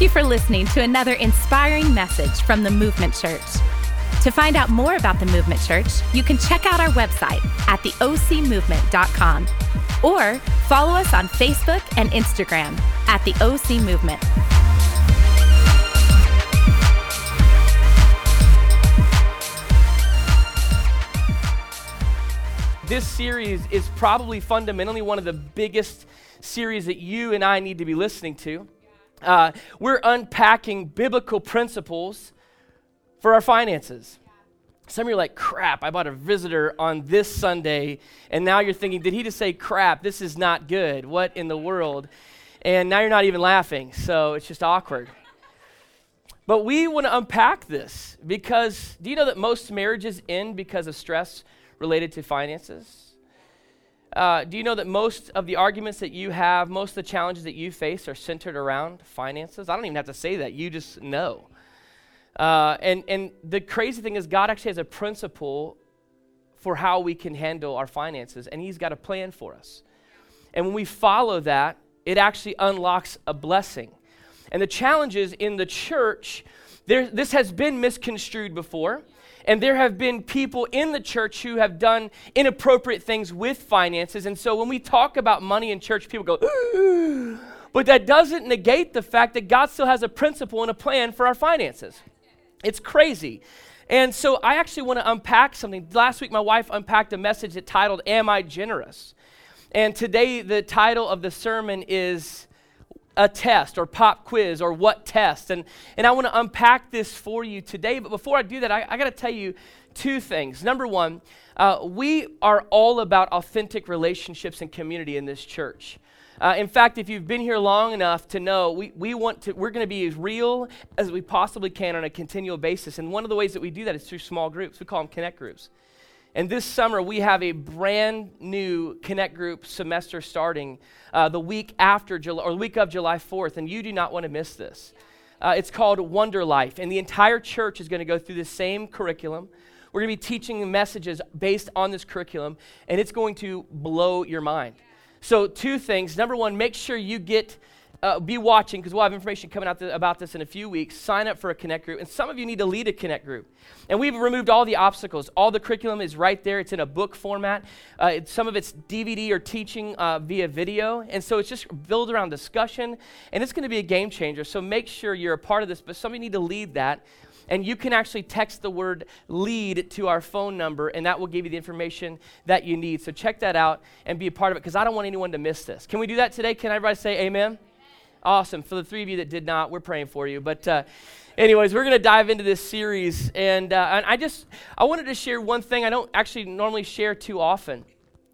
Thank you for listening to another inspiring message from the Movement Church. To find out more about the Movement Church, you can check out our website at theocmovement.com or follow us on Facebook and Instagram at the OC Movement. This series is probably fundamentally one of the biggest series that you and I need to be listening to. Uh, we're unpacking biblical principles for our finances. Some of you are like, crap, I bought a visitor on this Sunday, and now you're thinking, did he just say crap? This is not good. What in the world? And now you're not even laughing, so it's just awkward. But we want to unpack this because do you know that most marriages end because of stress related to finances? Uh, do you know that most of the arguments that you have, most of the challenges that you face are centered around finances? I don't even have to say that. You just know. Uh, and, and the crazy thing is, God actually has a principle for how we can handle our finances, and He's got a plan for us. And when we follow that, it actually unlocks a blessing. And the challenges in the church, there, this has been misconstrued before. And there have been people in the church who have done inappropriate things with finances. And so when we talk about money in church, people go, but that doesn't negate the fact that God still has a principle and a plan for our finances. It's crazy. And so I actually want to unpack something. Last week, my wife unpacked a message that titled, Am I Generous? And today, the title of the sermon is a test or pop quiz or what test. And, and I want to unpack this for you today. But before I do that, I, I got to tell you two things. Number one, uh, we are all about authentic relationships and community in this church. Uh, in fact, if you've been here long enough to know, we, we want to, we're going to be as real as we possibly can on a continual basis. And one of the ways that we do that is through small groups. We call them connect groups. And this summer, we have a brand new Connect Group semester starting uh, the week after July, or the week of July 4th, and you do not want to miss this. Uh, it's called Wonder Life, and the entire church is going to go through the same curriculum. We're going to be teaching messages based on this curriculum, and it's going to blow your mind. So, two things. Number one, make sure you get uh, be watching because we'll have information coming out th- about this in a few weeks. Sign up for a Connect group. And some of you need to lead a Connect group. And we've removed all the obstacles. All the curriculum is right there. It's in a book format. Uh, some of it's DVD or teaching uh, via video. And so it's just built around discussion. And it's going to be a game changer. So make sure you're a part of this. But some of you need to lead that. And you can actually text the word lead to our phone number, and that will give you the information that you need. So check that out and be a part of it because I don't want anyone to miss this. Can we do that today? Can everybody say amen? Awesome. For the three of you that did not, we're praying for you. But, uh, anyways, we're going to dive into this series, and, uh, and I just I wanted to share one thing I don't actually normally share too often,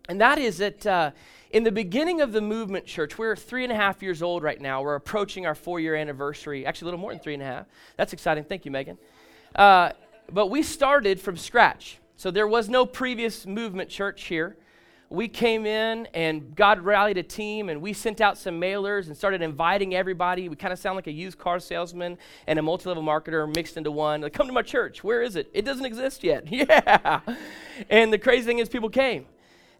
and that is that uh, in the beginning of the movement church, we're three and a half years old right now. We're approaching our four-year anniversary. Actually, a little more than three and a half. That's exciting. Thank you, Megan. Uh, but we started from scratch, so there was no previous movement church here we came in and God rallied a team and we sent out some mailers and started inviting everybody. We kind of sound like a used car salesman and a multi level marketer mixed into one. Like, come to my church. Where is it? It doesn't exist yet. yeah. And the crazy thing is, people came.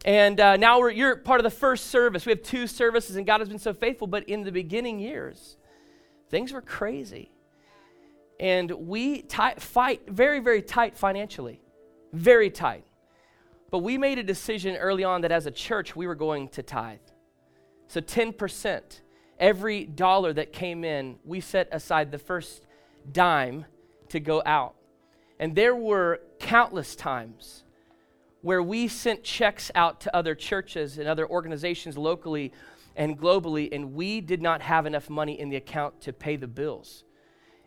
And uh, now we're, you're part of the first service. We have two services, and God has been so faithful. But in the beginning years, things were crazy. And we fight very, very tight financially. Very tight. But we made a decision early on that as a church, we were going to tithe. So 10%, every dollar that came in, we set aside the first dime to go out. And there were countless times where we sent checks out to other churches and other organizations locally and globally, and we did not have enough money in the account to pay the bills.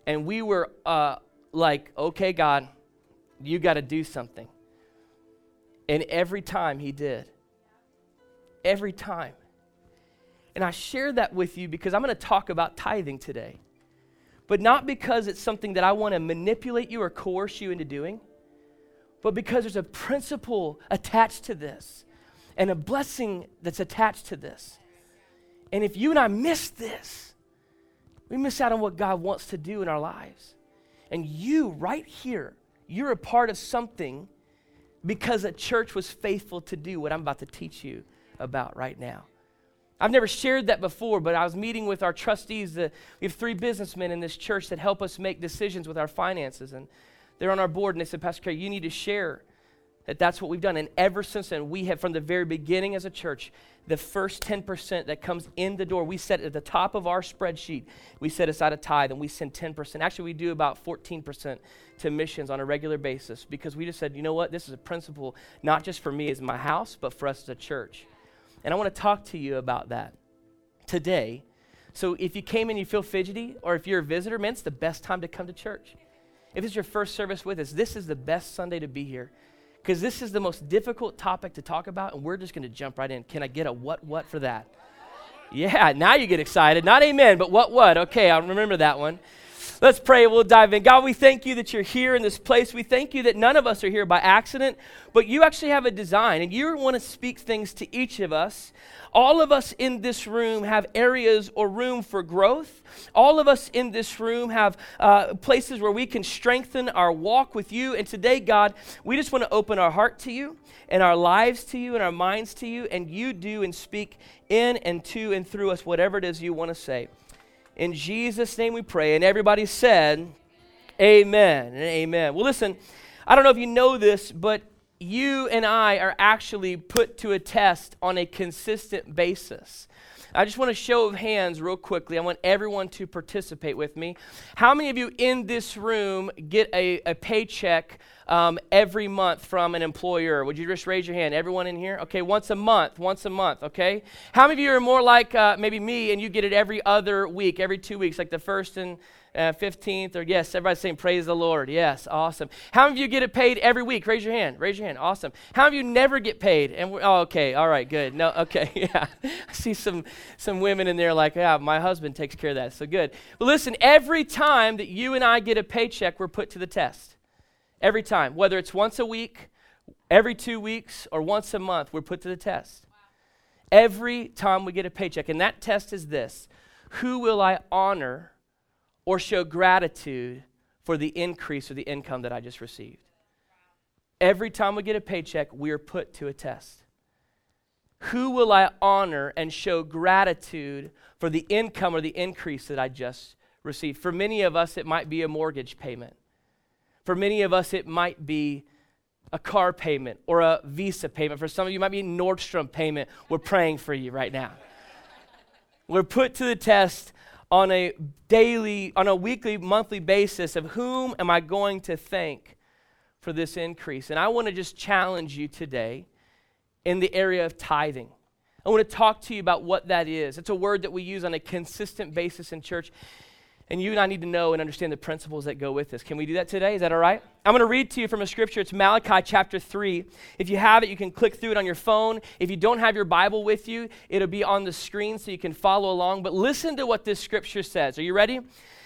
And we were uh, like, okay, God, you got to do something. And every time he did. Every time. And I share that with you because I'm going to talk about tithing today. But not because it's something that I want to manipulate you or coerce you into doing, but because there's a principle attached to this and a blessing that's attached to this. And if you and I miss this, we miss out on what God wants to do in our lives. And you, right here, you're a part of something because a church was faithful to do what I'm about to teach you about right now. I've never shared that before, but I was meeting with our trustees. Uh, we have three businessmen in this church that help us make decisions with our finances. And they're on our board, and they said, Pastor Carey, you need to share that that's what we've done. And ever since then, we have, from the very beginning as a church, the first 10% that comes in the door, we set at the top of our spreadsheet, we set aside a tithe and we send 10%. Actually, we do about 14% to missions on a regular basis because we just said, you know what, this is a principle not just for me as my house, but for us as a church. And I want to talk to you about that today. So if you came and you feel fidgety, or if you're a visitor, man, it's the best time to come to church. If it's your first service with us, this is the best Sunday to be here because this is the most difficult topic to talk about, and we're just going to jump right in. Can I get a what what for that? Yeah, now you get excited. Not amen, but what what? Okay, I'll remember that one. Let's pray. We'll dive in. God, we thank you that you're here in this place. We thank you that none of us are here by accident, but you actually have a design, and you want to speak things to each of us. All of us in this room have areas or room for growth. All of us in this room have uh, places where we can strengthen our walk with you. And today, God, we just want to open our heart to you and our lives to you and our minds to you, and you do and speak in and to and through us whatever it is you want to say. In Jesus' name we pray. And everybody said, Amen and amen. Well, listen, I don't know if you know this, but you and I are actually put to a test on a consistent basis. I just want a show of hands real quickly. I want everyone to participate with me. How many of you in this room get a, a paycheck um, every month from an employer? Would you just raise your hand? Everyone in here? Okay, once a month, once a month, okay? How many of you are more like uh, maybe me and you get it every other week, every two weeks, like the first and uh, 15th, or yes, everybody's saying praise the Lord. Yes, awesome. How many of you get it paid every week? Raise your hand. Raise your hand. Awesome. How many of you never get paid? And oh, okay, all right, good. No, okay, yeah. I see some some women in there like, yeah, my husband takes care of that, so good. But listen, every time that you and I get a paycheck, we're put to the test. Every time, whether it's once a week, every two weeks, or once a month, we're put to the test. Every time we get a paycheck, and that test is this: Who will I honor? Or show gratitude for the increase or the income that I just received. Every time we get a paycheck, we are put to a test. Who will I honor and show gratitude for the income or the increase that I just received? For many of us, it might be a mortgage payment. For many of us, it might be a car payment or a visa payment. For some of you, might be Nordstrom payment. We're praying for you right now. We're put to the test on a daily, on a weekly, monthly basis of whom am I going to thank for this increase? And I want to just challenge you today in the area of tithing. I want to talk to you about what that is. It's a word that we use on a consistent basis in church. And you and I need to know and understand the principles that go with this. Can we do that today? Is that all right? I'm going to read to you from a scripture. It's Malachi chapter 3. If you have it, you can click through it on your phone. If you don't have your Bible with you, it'll be on the screen so you can follow along. But listen to what this scripture says. Are you ready?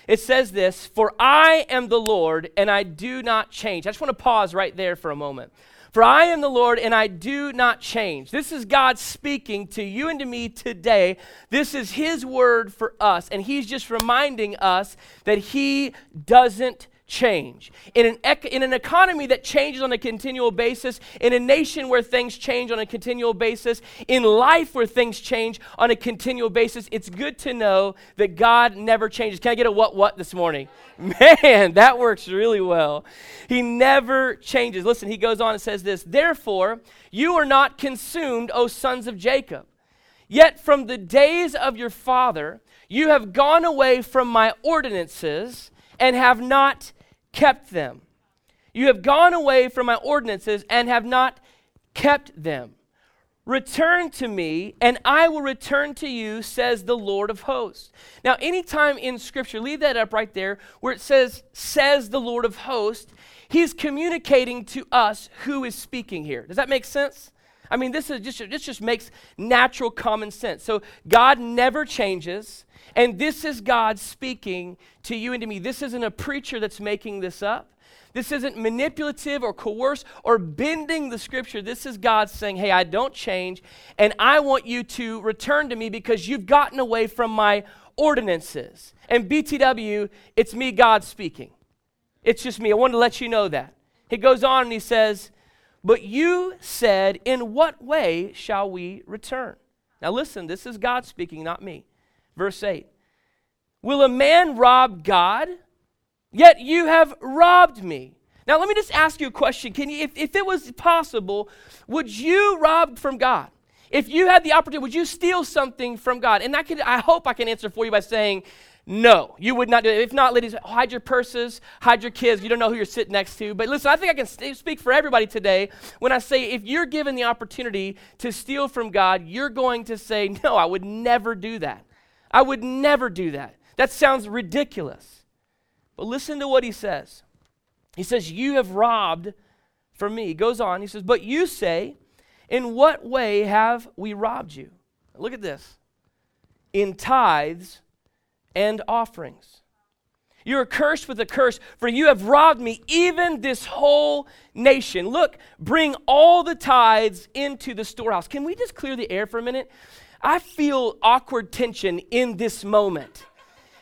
It says this For I am the Lord, and I do not change. I just want to pause right there for a moment. For I am the Lord and I do not change. This is God speaking to you and to me today. This is His word for us. And He's just reminding us that He doesn't change. In an, ec- in an economy that changes on a continual basis, in a nation where things change on a continual basis, in life where things change on a continual basis, it's good to know that God never changes. Can I get a what what this morning? Man, that works really well. He never changes. Listen, he goes on and says this Therefore, you are not consumed, O sons of Jacob. Yet from the days of your father, you have gone away from my ordinances and have not kept them. You have gone away from my ordinances and have not kept them. Return to me, and I will return to you, says the Lord of hosts. Now, anytime in Scripture, leave that up right there, where it says, says the Lord of hosts, he's communicating to us who is speaking here. Does that make sense? I mean, this, is just, this just makes natural common sense. So, God never changes. And this is God speaking to you and to me. This isn't a preacher that's making this up. This isn't manipulative or coerce or bending the scripture. This is God saying, Hey, I don't change, and I want you to return to me because you've gotten away from my ordinances. And BTW, it's me, God speaking. It's just me. I wanted to let you know that. He goes on and he says, But you said, In what way shall we return? Now listen, this is God speaking, not me. Verse 8 Will a man rob God? Yet you have robbed me. Now let me just ask you a question. Can you, if, if it was possible, would you rob from God? If you had the opportunity, would you steal something from God? And I, could, I hope I can answer for you by saying, no, you would not do it. If not, ladies, hide your purses, hide your kids. You don't know who you're sitting next to. But listen, I think I can speak for everybody today when I say if you're given the opportunity to steal from God, you're going to say, No, I would never do that. I would never do that. That sounds ridiculous. But listen to what he says. He says, You have robbed from me. He goes on, he says, But you say, in what way have we robbed you? Look at this in tithes and offerings. You are cursed with a curse, for you have robbed me, even this whole nation. Look, bring all the tithes into the storehouse. Can we just clear the air for a minute? I feel awkward tension in this moment.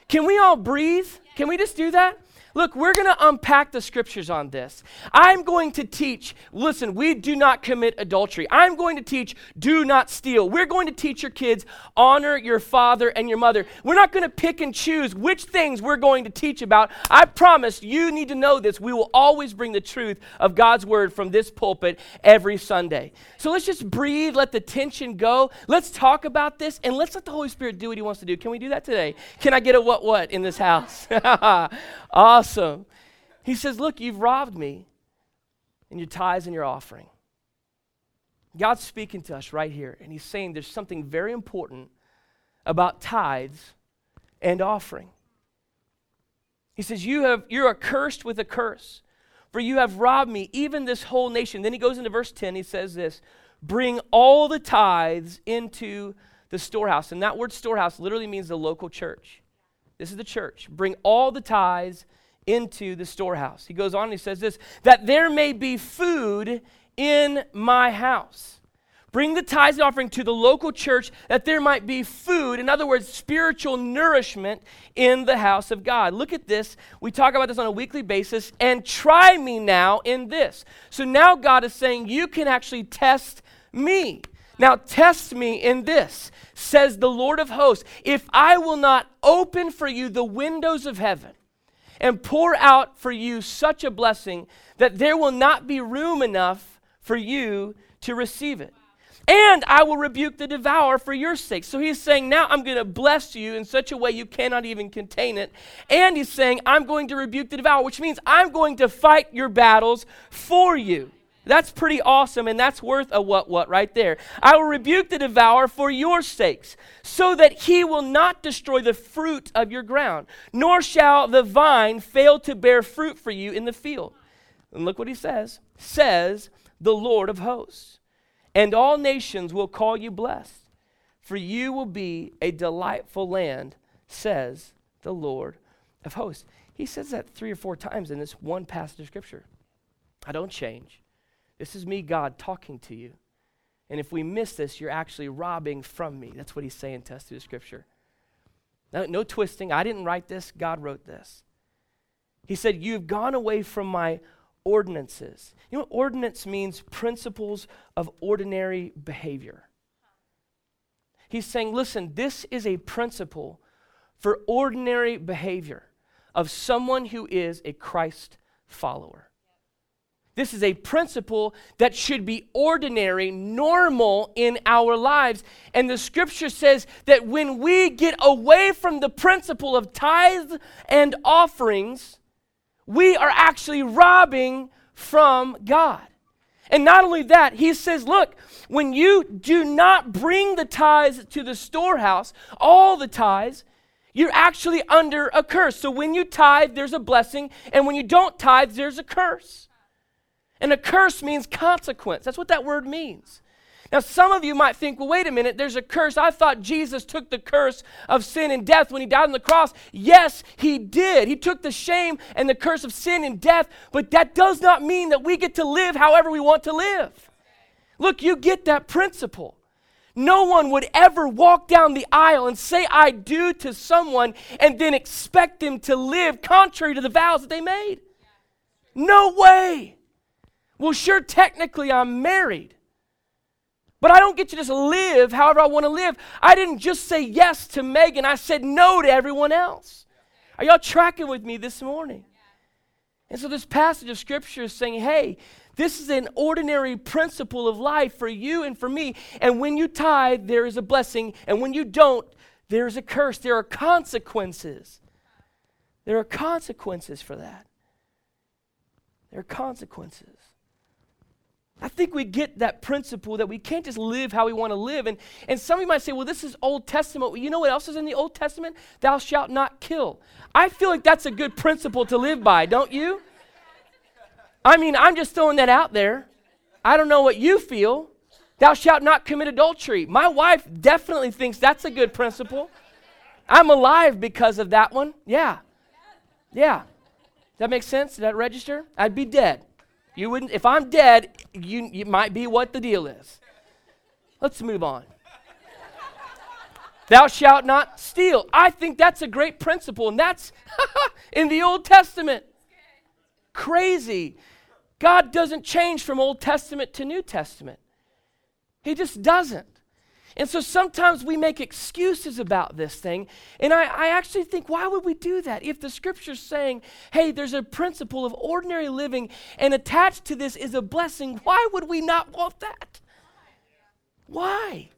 Can we all breathe? Can we just do that? Look, we're going to unpack the scriptures on this. I'm going to teach, listen, we do not commit adultery. I'm going to teach, do not steal. We're going to teach your kids, honor your father and your mother. We're not going to pick and choose which things we're going to teach about. I promise you need to know this. We will always bring the truth of God's word from this pulpit every Sunday. So let's just breathe, let the tension go. Let's talk about this, and let's let the Holy Spirit do what He wants to do. Can we do that today? Can I get a what what in this house? awesome ah, awesome. He says, Look, you've robbed me in your tithes and your offering. God's speaking to us right here, and He's saying there's something very important about tithes and offering. He says, You have you're accursed with a curse, for you have robbed me, even this whole nation. Then he goes into verse 10, he says this: Bring all the tithes into the storehouse. And that word storehouse literally means the local church. This is the church. Bring all the tithes into the storehouse. He goes on and he says this that there may be food in my house. Bring the tithes and offering to the local church that there might be food, in other words, spiritual nourishment in the house of God. Look at this. We talk about this on a weekly basis. And try me now in this. So now God is saying, You can actually test me. Now, test me in this, says the Lord of hosts, if I will not open for you the windows of heaven and pour out for you such a blessing that there will not be room enough for you to receive it. And I will rebuke the devourer for your sake. So he's saying, Now I'm going to bless you in such a way you cannot even contain it. And he's saying, I'm going to rebuke the devourer, which means I'm going to fight your battles for you. That's pretty awesome, and that's worth a what what right there. I will rebuke the devourer for your sakes, so that he will not destroy the fruit of your ground, nor shall the vine fail to bear fruit for you in the field. And look what he says says the Lord of hosts. And all nations will call you blessed, for you will be a delightful land, says the Lord of hosts. He says that three or four times in this one passage of scripture. I don't change. This is me, God, talking to you. And if we miss this, you're actually robbing from me. That's what he's saying to us through the scripture. No, no twisting. I didn't write this, God wrote this. He said, You've gone away from my ordinances. You know ordinance means? Principles of ordinary behavior. He's saying, Listen, this is a principle for ordinary behavior of someone who is a Christ follower. This is a principle that should be ordinary, normal in our lives. And the scripture says that when we get away from the principle of tithes and offerings, we are actually robbing from God. And not only that, he says, look, when you do not bring the tithes to the storehouse, all the tithes, you're actually under a curse. So when you tithe, there's a blessing, and when you don't tithe, there's a curse. And a curse means consequence. That's what that word means. Now, some of you might think, well, wait a minute, there's a curse. I thought Jesus took the curse of sin and death when he died on the cross. Yes, he did. He took the shame and the curse of sin and death, but that does not mean that we get to live however we want to live. Look, you get that principle. No one would ever walk down the aisle and say, I do to someone and then expect them to live contrary to the vows that they made. No way. Well, sure, technically I'm married. But I don't get to just live however I want to live. I didn't just say yes to Megan, I said no to everyone else. Are y'all tracking with me this morning? And so this passage of scripture is saying, hey, this is an ordinary principle of life for you and for me. And when you tithe, there is a blessing. And when you don't, there is a curse. There are consequences. There are consequences for that. There are consequences. I think we get that principle that we can't just live how we want to live. And, and some of you might say, well, this is Old Testament. Well, you know what else is in the Old Testament? Thou shalt not kill. I feel like that's a good principle to live by, don't you? I mean, I'm just throwing that out there. I don't know what you feel. Thou shalt not commit adultery. My wife definitely thinks that's a good principle. I'm alive because of that one. Yeah. Yeah. That make sense? Does that register? I'd be dead. You wouldn't, if I'm dead, you, you might be what the deal is. Let's move on. Thou shalt not steal. I think that's a great principle, and that's in the Old Testament. Crazy. God doesn't change from Old Testament to New Testament, He just doesn't. And so sometimes we make excuses about this thing. And I, I, actually think, why would we do that? If the scripture's saying, hey, there's a principle of ordinary living, and attached to this is a blessing, why would we not want that? Why?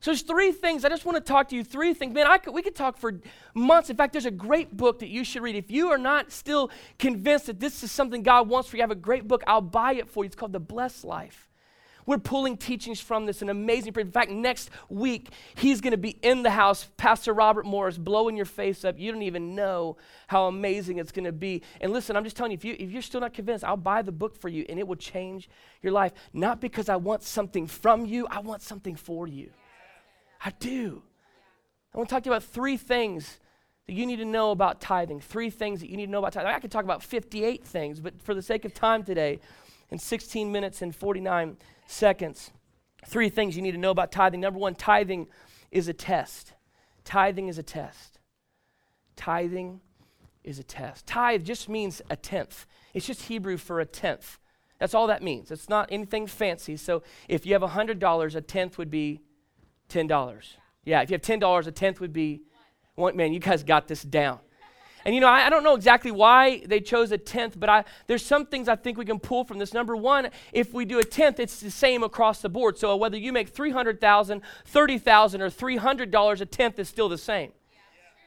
So there's three things. I just want to talk to you three things. Man, I could, we could talk for months. In fact, there's a great book that you should read. If you are not still convinced that this is something God wants for you, I have a great book. I'll buy it for you. It's called The Blessed Life. We're pulling teachings from this, an amazing. In fact, next week, he's going to be in the house, Pastor Robert Morris, blowing your face up. You don't even know how amazing it's going to be. And listen, I'm just telling you if, you, if you're still not convinced, I'll buy the book for you, and it will change your life. Not because I want something from you, I want something for you. I do. I want to talk to you about three things that you need to know about tithing. Three things that you need to know about tithing. I could talk about 58 things, but for the sake of time today, in 16 minutes and 49 seconds. Three things you need to know about tithing. Number one, tithing is a test. Tithing is a test. Tithing is a test. Tithe just means a tenth. It's just Hebrew for a tenth. That's all that means. It's not anything fancy. So if you have $100, a tenth would be $10. Yeah, if you have $10, a tenth would be one. Man, you guys got this down. And you know, I, I, don't know exactly why they chose a tenth, but I, there's some things I think we can pull from this. Number one, if we do a tenth, it's the same across the board. So whether you make 300,000, 30,000, or $300, a tenth is still the same.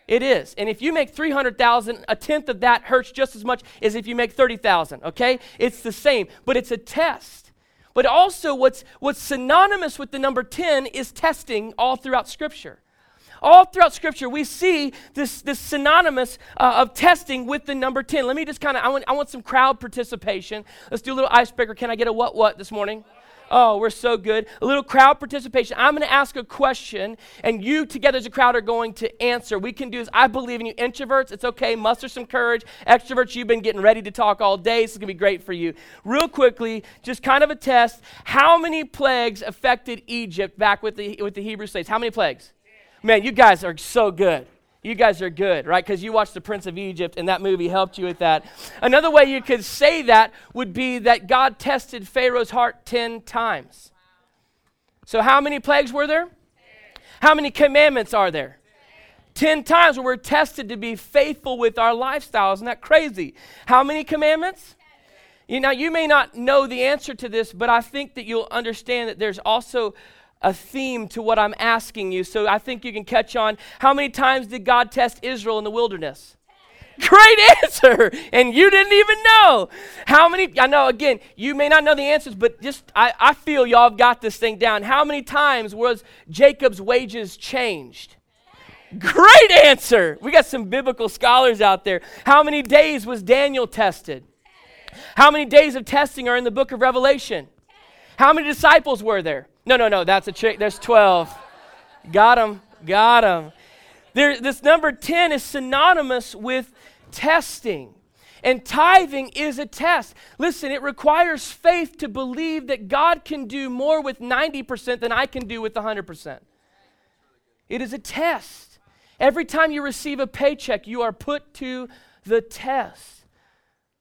It is. And if you make 300,000, a tenth of that hurts just as much as if you make 30,000, okay? It's the same, but it's a test. But also what's what's synonymous with the number 10 is testing all throughout scripture. All throughout Scripture, we see this, this synonymous uh, of testing with the number 10. Let me just kind of, I want, I want some crowd participation. Let's do a little icebreaker. Can I get a what what this morning? Oh, we're so good. A little crowd participation. I'm going to ask a question, and you together as a crowd are going to answer. We can do this. I believe in you. Introverts, it's okay. Muster some courage. Extroverts, you've been getting ready to talk all day. So it's going to be great for you. Real quickly, just kind of a test. How many plagues affected Egypt back with the, with the Hebrew slaves? How many plagues? Man, you guys are so good. You guys are good, right? Because you watched The Prince of Egypt and that movie helped you with that. Another way you could say that would be that God tested Pharaoh's heart 10 times. So, how many plagues were there? How many commandments are there? 10 times where we're tested to be faithful with our lifestyle. Isn't that crazy? How many commandments? You know, you may not know the answer to this, but I think that you'll understand that there's also a theme to what I'm asking you. So I think you can catch on. How many times did God test Israel in the wilderness? Great answer. And you didn't even know. How many? I know, again, you may not know the answers, but just I, I feel y'all have got this thing down. How many times was Jacob's wages changed? Great answer. We got some biblical scholars out there. How many days was Daniel tested? How many days of testing are in the book of Revelation? How many disciples were there? No, no, no, that's a trick. There's 12. Got him, got him. There, this number 10 is synonymous with testing. And tithing is a test. Listen, it requires faith to believe that God can do more with 90% than I can do with 100%. It is a test. Every time you receive a paycheck, you are put to the test.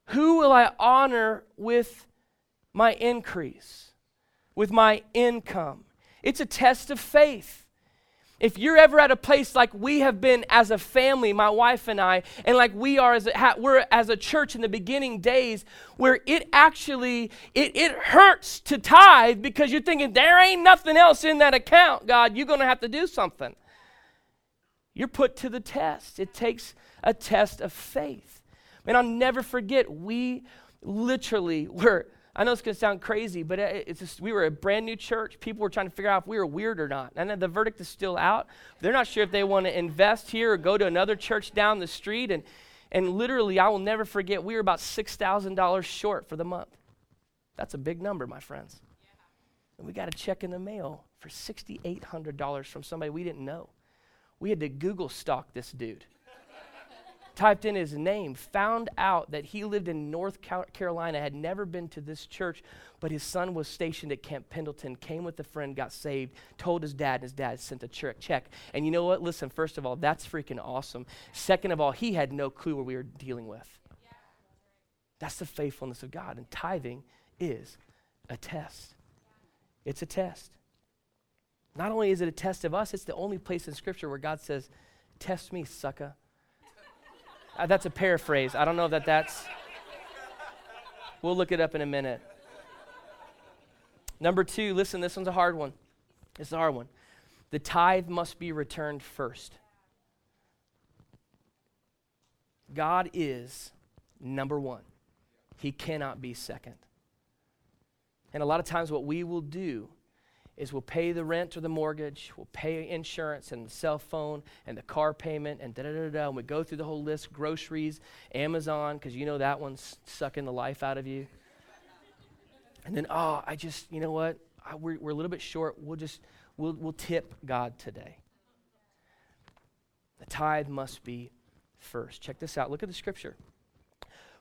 Who will I honor with my increase? With my income. It's a test of faith. If you're ever at a place like we have been as a family, my wife and I, and like we are as a, we're as a church in the beginning days, where it actually it, it hurts to tithe because you're thinking there ain't nothing else in that account. God, you're to have to do something. You're put to the test. It takes a test of faith. And I'll never forget, we literally were I know it's going to sound crazy, but it's just, we were a brand new church. People were trying to figure out if we were weird or not. And the verdict is still out. They're not sure if they want to invest here or go to another church down the street. And, and literally, I will never forget, we were about $6,000 short for the month. That's a big number, my friends. Yeah. And we got a check in the mail for $6,800 from somebody we didn't know. We had to Google stalk this dude typed in his name, found out that he lived in North Carolina, had never been to this church, but his son was stationed at Camp Pendleton, came with a friend, got saved, told his dad, and his dad sent a check. And you know what? Listen, first of all, that's freaking awesome. Second of all, he had no clue what we were dealing with. That's the faithfulness of God. And tithing is a test. It's a test. Not only is it a test of us, it's the only place in Scripture where God says, Test me, sucker. Uh, that's a paraphrase. I don't know that that's. We'll look it up in a minute. Number two, listen, this one's a hard one. It's a hard one. The tithe must be returned first. God is number one, He cannot be second. And a lot of times, what we will do is we'll pay the rent or the mortgage, we'll pay insurance and the cell phone and the car payment and da da da da. And we go through the whole list groceries, Amazon, because you know that one's sucking the life out of you. And then, oh, I just, you know what? I, we're, we're a little bit short. We'll just, we'll, we'll tip God today. The tithe must be first. Check this out. Look at the scripture.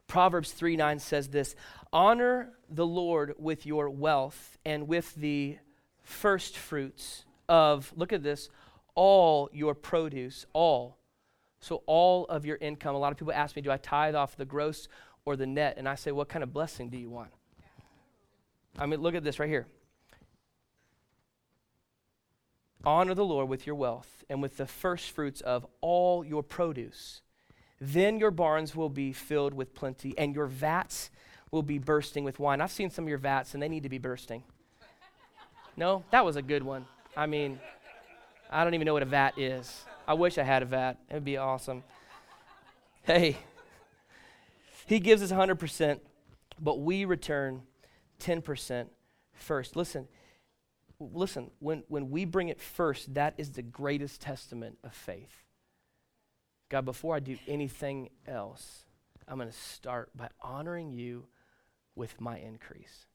Proverbs 3 9 says this Honor the Lord with your wealth and with the first fruits of, look at this, all your produce, all. So, all of your income. A lot of people ask me, do I tithe off the gross or the net? And I say, what kind of blessing do you want? I mean, look at this right here. Honor the Lord with your wealth and with the first fruits of all your produce. Then your barns will be filled with plenty, and your vats will be bursting with wine. I've seen some of your vats, and they need to be bursting. No? That was a good one. I mean, I don't even know what a vat is. I wish I had a vat. It would be awesome. Hey, he gives us 100%, but we return 10% first. Listen, listen, when, when we bring it first, that is the greatest testament of faith. God, before I do anything else, I'm going to start by honoring you with my increase.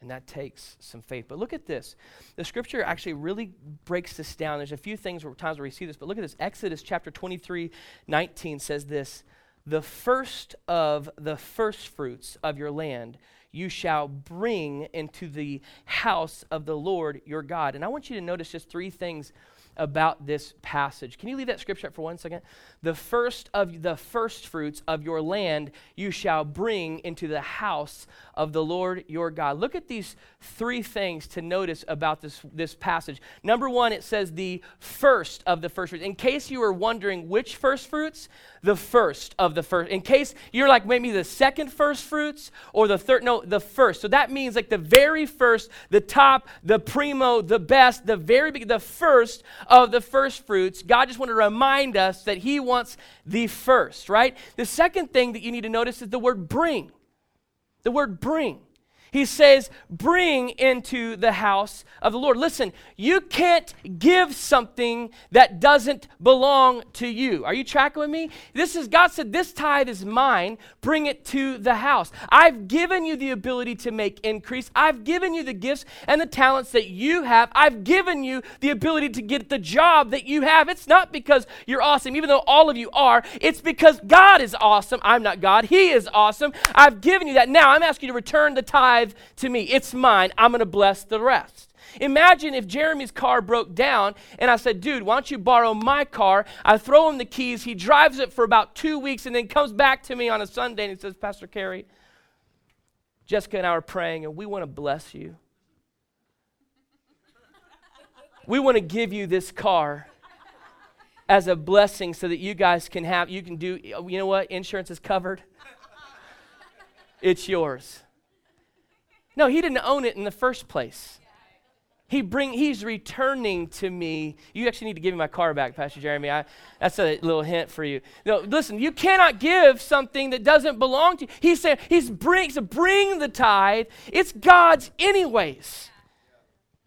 And that takes some faith. But look at this. The scripture actually really breaks this down. There's a few things where, times where we see this, but look at this. Exodus chapter 23, 19 says this The first of the first fruits of your land you shall bring into the house of the Lord your God. And I want you to notice just three things about this passage. Can you leave that scripture up for one second? The first of the first fruits of your land you shall bring into the house of the Lord your God. Look at these three things to notice about this, this passage. Number one, it says the first of the first fruits. In case you were wondering which first fruits, the first of the first. In case you're like maybe the second first fruits or the third, no, the first. So that means like the very first, the top, the primo, the best, the very big, the first of the first fruits. God just wanted to remind us that He wants the first, right? The second thing that you need to notice is the word bring. The word bring. He says, bring into the house of the Lord. Listen, you can't give something that doesn't belong to you. Are you tracking with me? This is, God said, this tithe is mine. Bring it to the house. I've given you the ability to make increase. I've given you the gifts and the talents that you have. I've given you the ability to get the job that you have. It's not because you're awesome, even though all of you are. It's because God is awesome. I'm not God. He is awesome. I've given you that. Now I'm asking you to return the tithe tithe to me. It's mine. I'm going to bless the rest. Imagine if Jeremy's car broke down and I said, dude, why don't you borrow my car? I throw him the keys. He drives it for about two weeks and then comes back to me on a Sunday and he says, Pastor Carey, Jessica and I are praying and we want to bless you. we want to give you this car as a blessing so that you guys can have, you can do, you know what? Insurance is covered. It's yours. No, he didn't own it in the first place. He bring, he's returning to me. You actually need to give me my car back, Pastor Jeremy. I, that's a little hint for you. No, listen, you cannot give something that doesn't belong to you. He said, he's bring, so bring the tithe. It's God's anyways.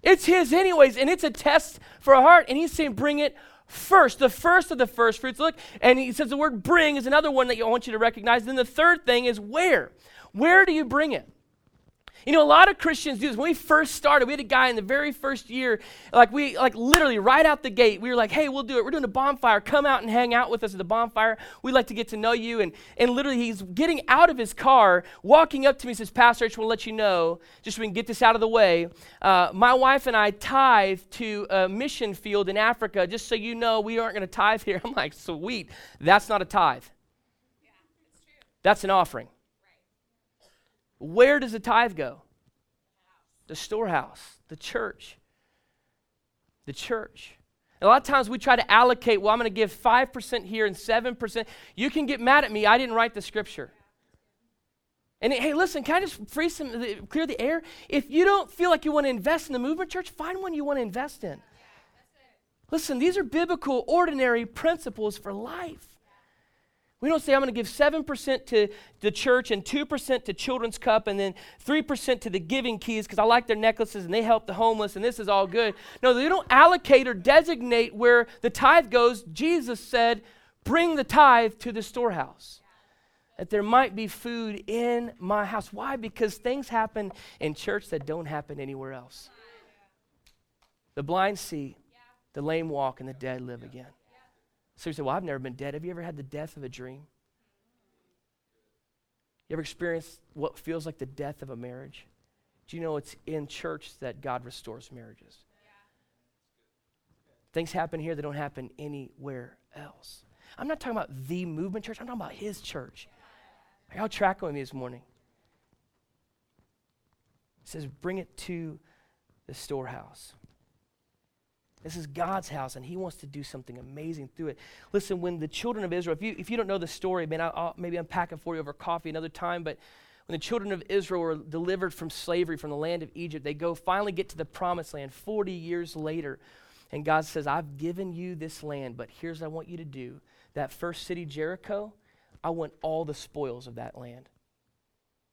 It's his anyways, and it's a test for a heart. And he's saying, bring it first, the first of the first fruits. Look, and he says the word bring is another one that I want you to recognize. Then the third thing is where. Where do you bring it? You know, a lot of Christians do this. When we first started, we had a guy in the very first year, like we, like literally right out the gate, we were like, hey, we'll do it. We're doing a bonfire. Come out and hang out with us at the bonfire. We'd like to get to know you. And, and literally, he's getting out of his car, walking up to me, says, Pastor, I just want to let you know, just so we can get this out of the way. Uh, my wife and I tithe to a mission field in Africa, just so you know, we aren't going to tithe here. I'm like, sweet. That's not a tithe. Yeah, that's an offering. Where does the tithe go? The storehouse, the church. The church. A lot of times we try to allocate, well, I'm going to give 5% here and 7%. You can get mad at me. I didn't write the scripture. And hey, listen, can I just free some, clear the air? If you don't feel like you want to invest in the movement church, find one you want to invest in. Listen, these are biblical, ordinary principles for life. We don't say, I'm going to give 7% to the church and 2% to Children's Cup and then 3% to the Giving Keys because I like their necklaces and they help the homeless and this is all good. No, they don't allocate or designate where the tithe goes. Jesus said, bring the tithe to the storehouse. That there might be food in my house. Why? Because things happen in church that don't happen anywhere else. The blind see, the lame walk, and the dead live again. So you say, Well, I've never been dead. Have you ever had the death of a dream? You ever experienced what feels like the death of a marriage? Do you know it's in church that God restores marriages? Things happen here that don't happen anywhere else. I'm not talking about the movement church, I'm talking about his church. Are y'all tracking with me this morning? It says, bring it to the storehouse. This is God's house, and He wants to do something amazing through it. Listen, when the children of Israel, if you, if you don't know the story, man, I'll, I'll maybe unpack it for you over coffee another time, but when the children of Israel were delivered from slavery from the land of Egypt, they go finally get to the promised land 40 years later. And God says, I've given you this land, but here's what I want you to do. That first city, Jericho, I want all the spoils of that land.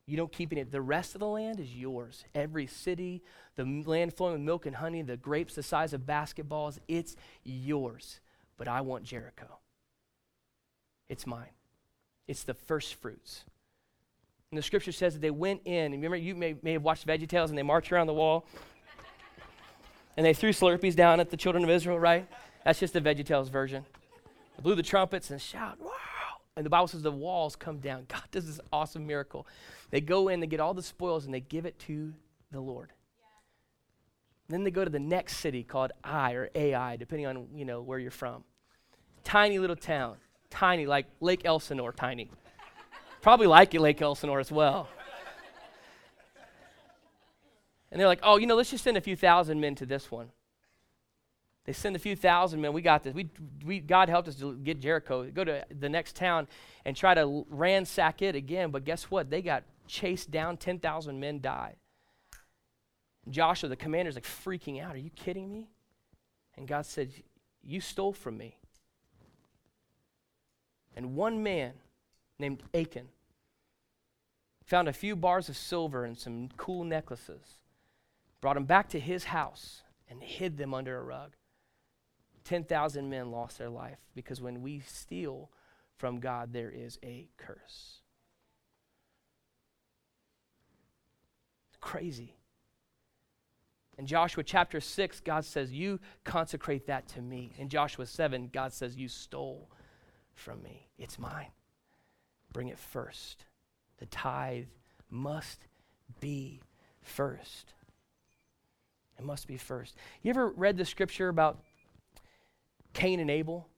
You don't keep it. The rest of the land is yours. Every city, the land flowing with milk and honey, the grapes the size of basketballs, it's yours. But I want Jericho. It's mine. It's the first fruits. And the scripture says that they went in. And remember, you may, may have watched VeggieTales and they marched around the wall. and they threw Slurpees down at the children of Israel, right? That's just the VeggieTales version. They blew the trumpets and shout, wow. And the Bible says the walls come down. God does this awesome miracle. They go in, they get all the spoils, and they give it to the Lord. Then they go to the next city called I or Ai, depending on you know where you're from. Tiny little town, tiny like Lake Elsinore, tiny. Probably like Lake Elsinore as well. And they're like, oh, you know, let's just send a few thousand men to this one. They send a few thousand men. We got this. We, we, God helped us to get Jericho. Go to the next town and try to ransack it again. But guess what? They got chased down. 10,000 men died. Joshua, the commander, is like freaking out. Are you kidding me? And God said, You stole from me. And one man named Achan found a few bars of silver and some cool necklaces, brought them back to his house, and hid them under a rug. 10,000 men lost their life because when we steal from God, there is a curse. Crazy. In Joshua chapter 6, God says, You consecrate that to me. In Joshua 7, God says, You stole from me. It's mine. Bring it first. The tithe must be first. It must be first. You ever read the scripture about Cain and Abel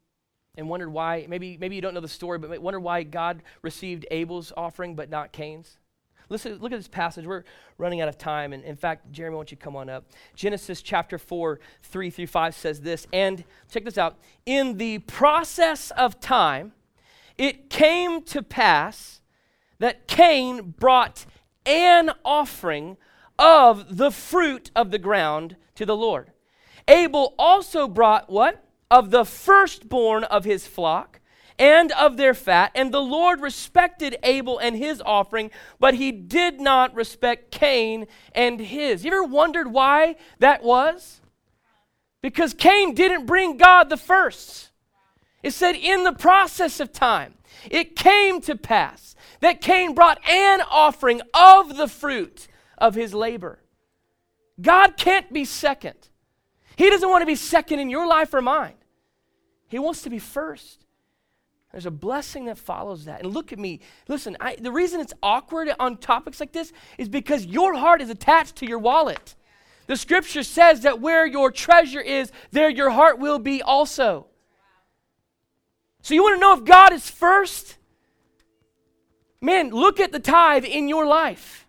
and wondered why, maybe, maybe you don't know the story, but wondered why God received Abel's offering but not Cain's. Look at this passage. We're running out of time. And in fact, Jeremy, why don't you come on up? Genesis chapter 4, 3 through 5 says this. And check this out. In the process of time, it came to pass that Cain brought an offering of the fruit of the ground to the Lord. Abel also brought what? Of the firstborn of his flock and of their fat. And the Lord respected Abel and his offering, but he did not respect Cain and his. You ever wondered why that was? Because Cain didn't bring God the first. It said, in the process of time, it came to pass that Cain brought an offering of the fruit of his labor. God can't be second. He doesn't want to be second in your life or mine. He wants to be first. There's a blessing that follows that. And look at me. Listen, I, the reason it's awkward on topics like this is because your heart is attached to your wallet. The scripture says that where your treasure is, there your heart will be also. So you want to know if God is first? Man, look at the tithe in your life.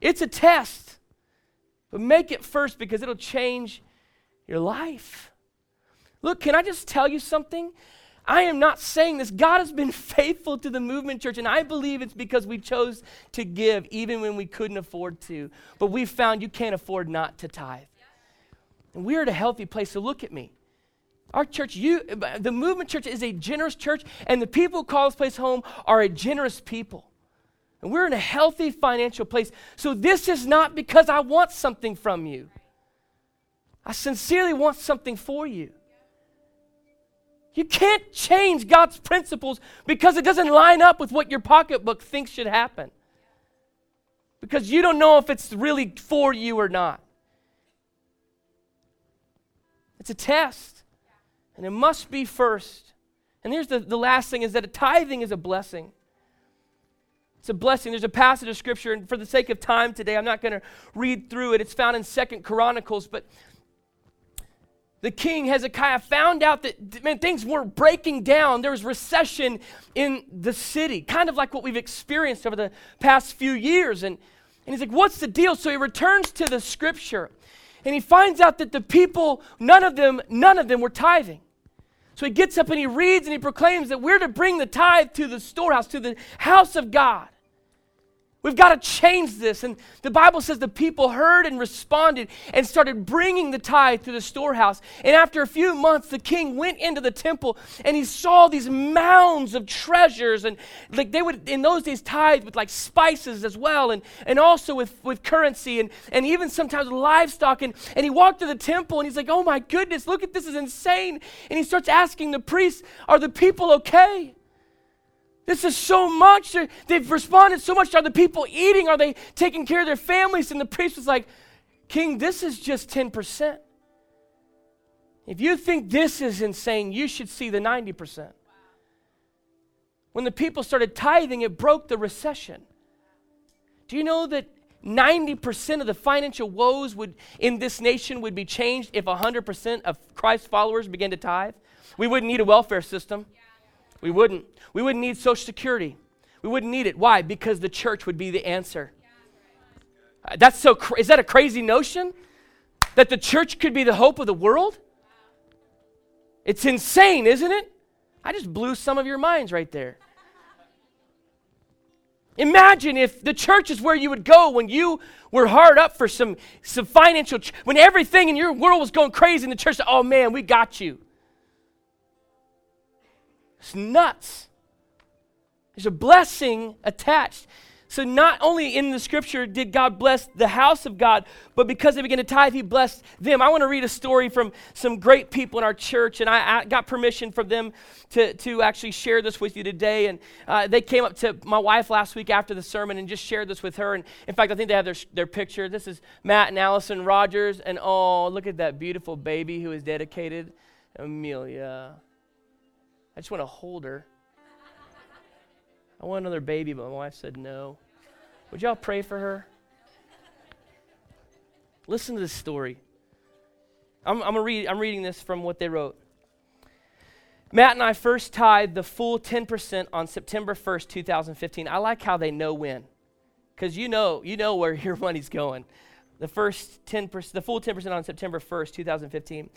It's a test. But make it first because it'll change your life. Look, can I just tell you something? I am not saying this. God has been faithful to the movement church, and I believe it's because we chose to give even when we couldn't afford to. But we found you can't afford not to tithe. And we're at a healthy place. So look at me. Our church, you, the movement church is a generous church, and the people who call this place home are a generous people. And we're in a healthy financial place. So this is not because I want something from you. I sincerely want something for you. You can't change God's principles because it doesn't line up with what your pocketbook thinks should happen. Because you don't know if it's really for you or not. It's a test. And it must be first. And here's the, the last thing is that a tithing is a blessing. It's a blessing. There's a passage of scripture, and for the sake of time today, I'm not going to read through it. It's found in Second Chronicles, but the king Hezekiah found out that man, things were breaking down. There was recession in the city, kind of like what we've experienced over the past few years. And, and he's like, What's the deal? So he returns to the scripture and he finds out that the people, none of them, none of them were tithing. So he gets up and he reads and he proclaims that we're to bring the tithe to the storehouse, to the house of God. We've got to change this. And the Bible says the people heard and responded and started bringing the tithe to the storehouse. And after a few months, the king went into the temple and he saw these mounds of treasures. And like they would, in those days, tithe with like spices as well, and, and also with, with currency and, and even sometimes livestock. And, and he walked to the temple and he's like, oh my goodness, look at this, is insane. And he starts asking the priests, are the people okay? This is so much. They've responded so much. Are the people eating? Are they taking care of their families? And the priest was like, King, this is just 10%. If you think this is insane, you should see the 90%. When the people started tithing, it broke the recession. Do you know that 90% of the financial woes would, in this nation would be changed if 100% of Christ followers began to tithe? We wouldn't need a welfare system. We wouldn't. We wouldn't need Social Security. We wouldn't need it. Why? Because the church would be the answer. Uh, that's so. Is that a crazy notion? That the church could be the hope of the world? It's insane, isn't it? I just blew some of your minds right there. Imagine if the church is where you would go when you were hard up for some, some financial, ch- when everything in your world was going crazy, and the church said, Oh man, we got you. It's nuts. There's a blessing attached. So, not only in the scripture did God bless the house of God, but because they began to tithe, He blessed them. I want to read a story from some great people in our church, and I, I got permission from them to, to actually share this with you today. And uh, they came up to my wife last week after the sermon and just shared this with her. And in fact, I think they have their, their picture. This is Matt and Allison Rogers. And oh, look at that beautiful baby who is dedicated, Amelia. I just want to hold her. I want another baby, but my wife said no. Would y'all pray for her? Listen to this story. I'm, I'm, read, I'm reading this from what they wrote. Matt and I first tied the full 10% on September 1st, 2015. I like how they know when because you know, you know where your money's going. The first 10%, the full 10% on September 1st, 2015.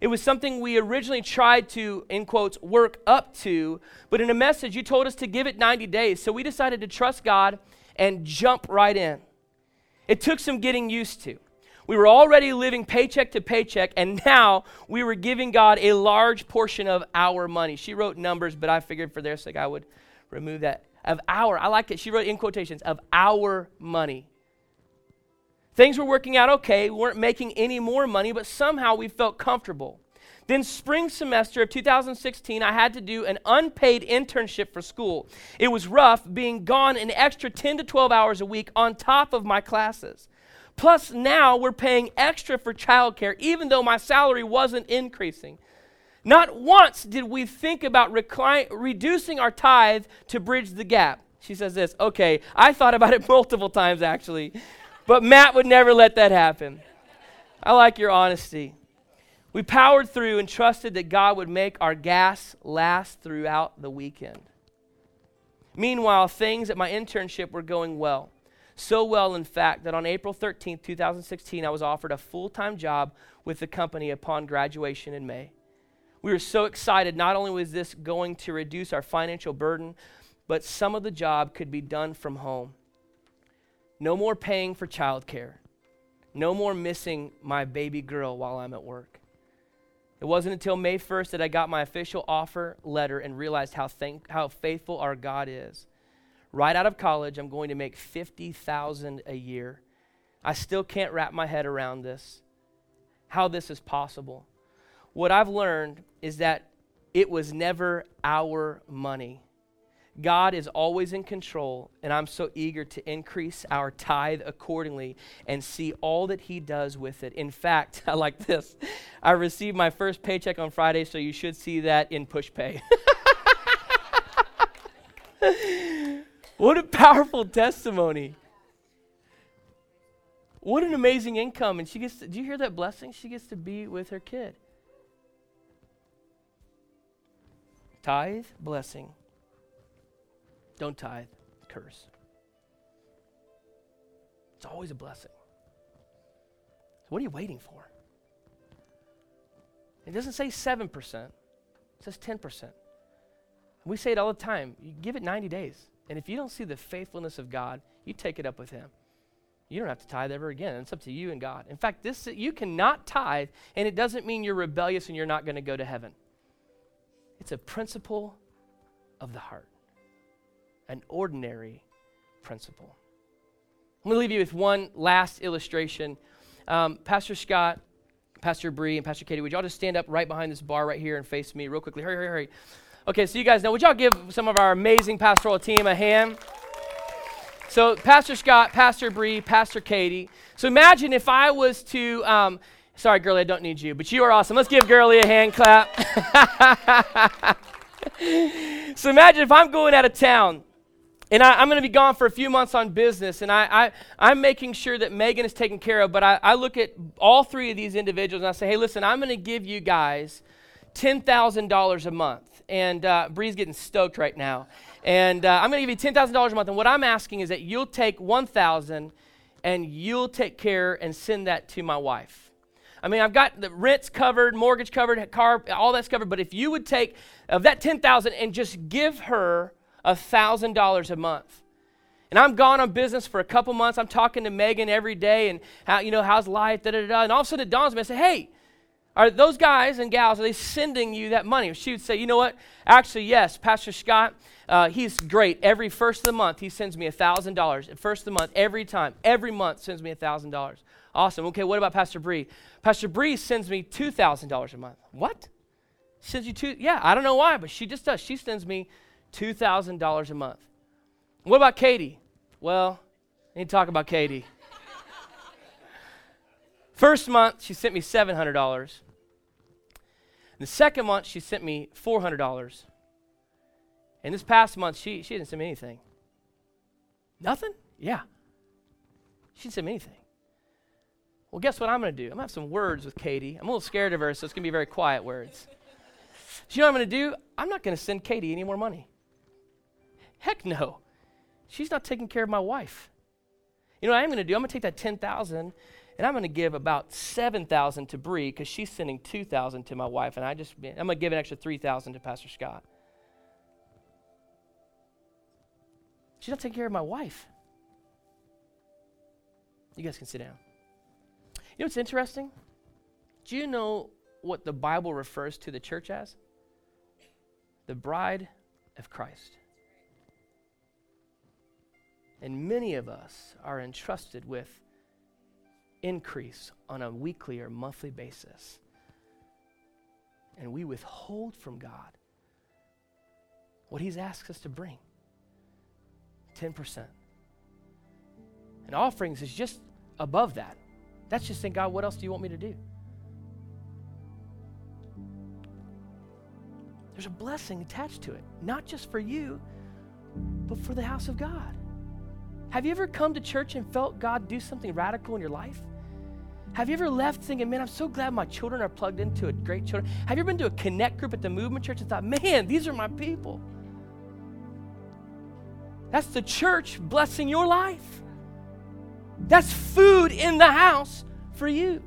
It was something we originally tried to, in quotes, work up to, but in a message, you told us to give it 90 days. So we decided to trust God and jump right in. It took some getting used to. We were already living paycheck to paycheck, and now we were giving God a large portion of our money. She wrote numbers, but I figured for their sake I would remove that. Of our, I like it. She wrote in quotations, of our money. Things were working out okay. We weren't making any more money, but somehow we felt comfortable. Then, spring semester of 2016, I had to do an unpaid internship for school. It was rough being gone an extra 10 to 12 hours a week on top of my classes. Plus, now we're paying extra for childcare, even though my salary wasn't increasing. Not once did we think about reducing our tithe to bridge the gap. She says this, okay, I thought about it multiple times actually. But Matt would never let that happen. I like your honesty. We powered through and trusted that God would make our gas last throughout the weekend. Meanwhile, things at my internship were going well. So well, in fact, that on April 13th, 2016, I was offered a full time job with the company upon graduation in May. We were so excited. Not only was this going to reduce our financial burden, but some of the job could be done from home. No more paying for childcare. No more missing my baby girl while I'm at work. It wasn't until May 1st that I got my official offer letter and realized how, thank, how faithful our God is. Right out of college, I'm going to make 50,000 a year. I still can't wrap my head around this. How this is possible. What I've learned is that it was never our money. God is always in control, and I'm so eager to increase our tithe accordingly and see all that He does with it. In fact, I like this. I received my first paycheck on Friday, so you should see that in Pushpay. what a powerful testimony. What an amazing income. And she gets to, do you hear that blessing? She gets to be with her kid. Tithe, blessing. Don't tithe, curse. It's always a blessing. So what are you waiting for? It doesn't say 7%, it says 10%. We say it all the time. You give it 90 days. And if you don't see the faithfulness of God, you take it up with Him. You don't have to tithe ever again. It's up to you and God. In fact, this you cannot tithe, and it doesn't mean you're rebellious and you're not going to go to heaven. It's a principle of the heart an ordinary principle. I'm going to leave you with one last illustration. Um, Pastor Scott, Pastor Bree, and Pastor Katie, would y'all just stand up right behind this bar right here and face me real quickly? Hurry, hurry, hurry. Okay, so you guys know, would y'all give some of our amazing pastoral team a hand? So, Pastor Scott, Pastor Bree, Pastor Katie. So, imagine if I was to, um, sorry, girlie, I don't need you, but you are awesome. Let's give girlie a hand clap. so, imagine if I'm going out of town and I, am going to be gone for a few months on business, and I, I, am making sure that Megan is taken care of. But I, I look at all three of these individuals and I say, hey, listen, I'm going to give you guys $10,000 a month. And uh, Bree's getting stoked right now. And uh, I'm going to give you $10,000 a month. And what I'm asking is that you'll take 1,000 and you'll take care and send that to my wife. I mean, I've got the rents covered, mortgage covered, car, all that's covered. But if you would take of that 10,000 and just give her $1,000 a month. And I'm gone on business for a couple months. I'm talking to Megan every day and how, you know, how's life, da da da. And all of a sudden it dawns on me, I say, hey, are those guys and gals, are they sending you that money? She would say, you know what? Actually, yes, Pastor Scott, uh, he's great. Every first of the month, he sends me a $1,000. First of the month, every time, every month sends me a $1,000. Awesome. Okay, what about Pastor Bree? Pastor Bree sends me $2,000 a month. What? Sends you two? Yeah, I don't know why, but she just does. She sends me $2,000 a month. What about Katie? Well, I need to talk about Katie. First month, she sent me $700. The second month, she sent me $400. And this past month, she, she didn't send me anything. Nothing? Yeah. She didn't send me anything. Well, guess what I'm going to do? I'm going to have some words with Katie. I'm a little scared of her, so it's going to be very quiet words. So you know what I'm going to do? I'm not going to send Katie any more money. Heck no. She's not taking care of my wife. You know what I'm going to do? I'm going to take that 10,000 and I'm going to give about 7,000 to Bree because she's sending 2,000 to my wife, and I just I'm going to give an extra 3,000 to Pastor Scott. She's not taking care of my wife. You guys can sit down. You know what's interesting? Do you know what the Bible refers to the church as? The bride of Christ. And many of us are entrusted with increase on a weekly or monthly basis. And we withhold from God what He's asked us to bring 10%. And offerings is just above that. That's just saying, God, what else do you want me to do? There's a blessing attached to it, not just for you, but for the house of God. Have you ever come to church and felt God do something radical in your life? Have you ever left thinking, man, I'm so glad my children are plugged into a great children? Have you ever been to a connect group at the movement church and thought, man, these are my people? That's the church blessing your life. That's food in the house for you.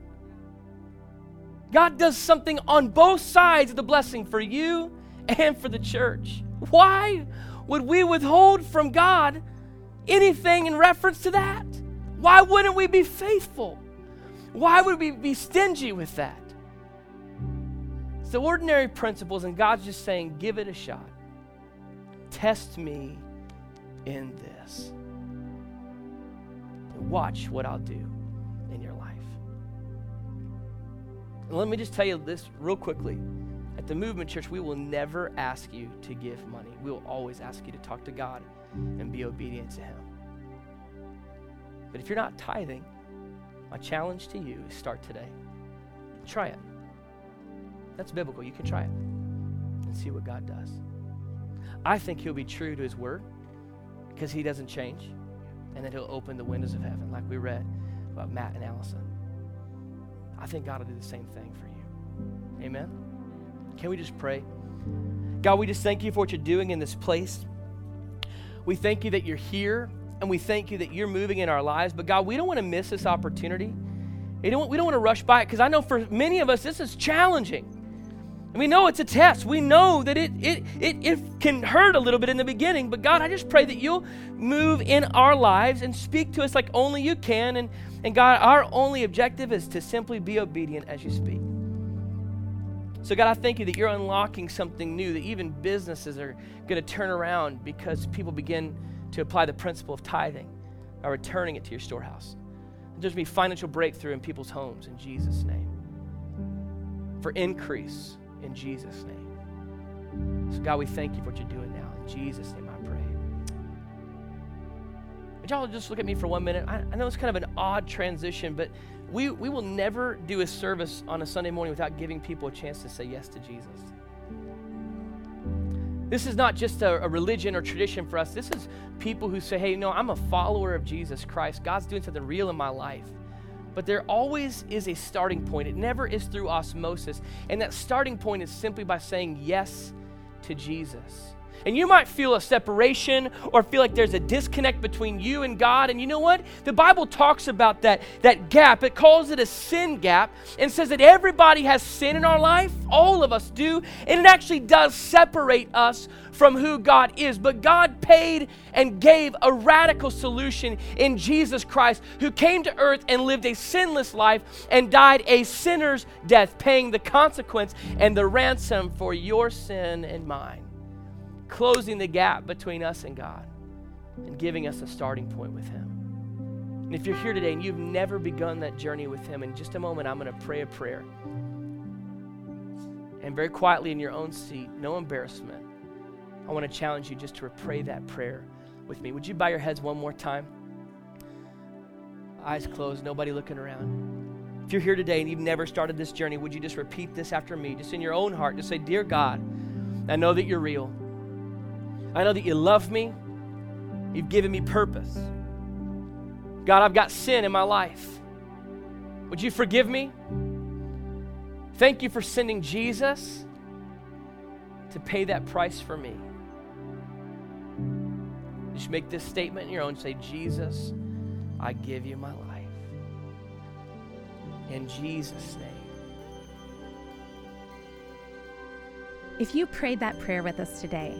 God does something on both sides of the blessing for you and for the church. Why would we withhold from God anything in reference to that? Why wouldn't we be faithful? Why would we be stingy with that? It's the ordinary principles, and God's just saying, give it a shot. Test me in this. And watch what I'll do in your life. And let me just tell you this real quickly. At the Movement Church, we will never ask you to give money. We will always ask you to talk to God and be obedient to Him. But if you're not tithing, my challenge to you is start today. Try it. That's biblical. You can try it and see what God does. I think He'll be true to His word because He doesn't change, and then He'll open the windows of heaven, like we read about Matt and Allison. I think God will do the same thing for you. Amen. Can we just pray? God, we just thank you for what you're doing in this place. We thank you that you're here and we thank you that you're moving in our lives. But God, we don't want to miss this opportunity. We don't, we don't want to rush by it because I know for many of us, this is challenging. And we know it's a test. We know that it, it, it, it can hurt a little bit in the beginning. But God, I just pray that you'll move in our lives and speak to us like only you can. And, and God, our only objective is to simply be obedient as you speak. So, God, I thank you that you're unlocking something new, that even businesses are going to turn around because people begin to apply the principle of tithing by returning it to your storehouse. There's going to be financial breakthrough in people's homes in Jesus' name. For increase in Jesus' name. So, God, we thank you for what you're doing now. In Jesus' name I pray. Would y'all just look at me for one minute? I, I know it's kind of an odd transition, but we, we will never do a service on a Sunday morning without giving people a chance to say yes to Jesus. This is not just a, a, religion or tradition for us. This is people who say, hey, no, I'm a follower of Jesus Christ. God's doing something real in my life. But there always is a starting point. It never is through osmosis. And that starting point is simply by saying yes to Jesus. And you might feel a separation or feel like there's a disconnect between you and God. And you know what? The Bible talks about that, that gap. It calls it a sin gap and says that everybody has sin in our life. All of us do. And it actually does separate us from who God is. But God paid and gave a radical solution in Jesus Christ, who came to earth and lived a sinless life and died a sinner's death, paying the consequence and the ransom for your sin and mine closing the gap between us and God and giving us a starting point with Him. And if you're here today and you've never begun that journey with Him, in just a moment, I'm going to pray a prayer. And very quietly in your own seat, no embarrassment, I want to challenge you just to pray that prayer with me. Would you bow your heads one more time? Eyes closed, nobody looking around. If you're here today and you've never started this journey, would you just repeat this after me, just in your own heart? Just say, Dear God, I know that you're real. I know that you love me. You've given me purpose. God, I've got sin in my life. Would you forgive me? Thank you for sending Jesus to pay that price for me. Just make this statement in your own. Say, Jesus, I give you my life. In Jesus' name. If you prayed that prayer with us today,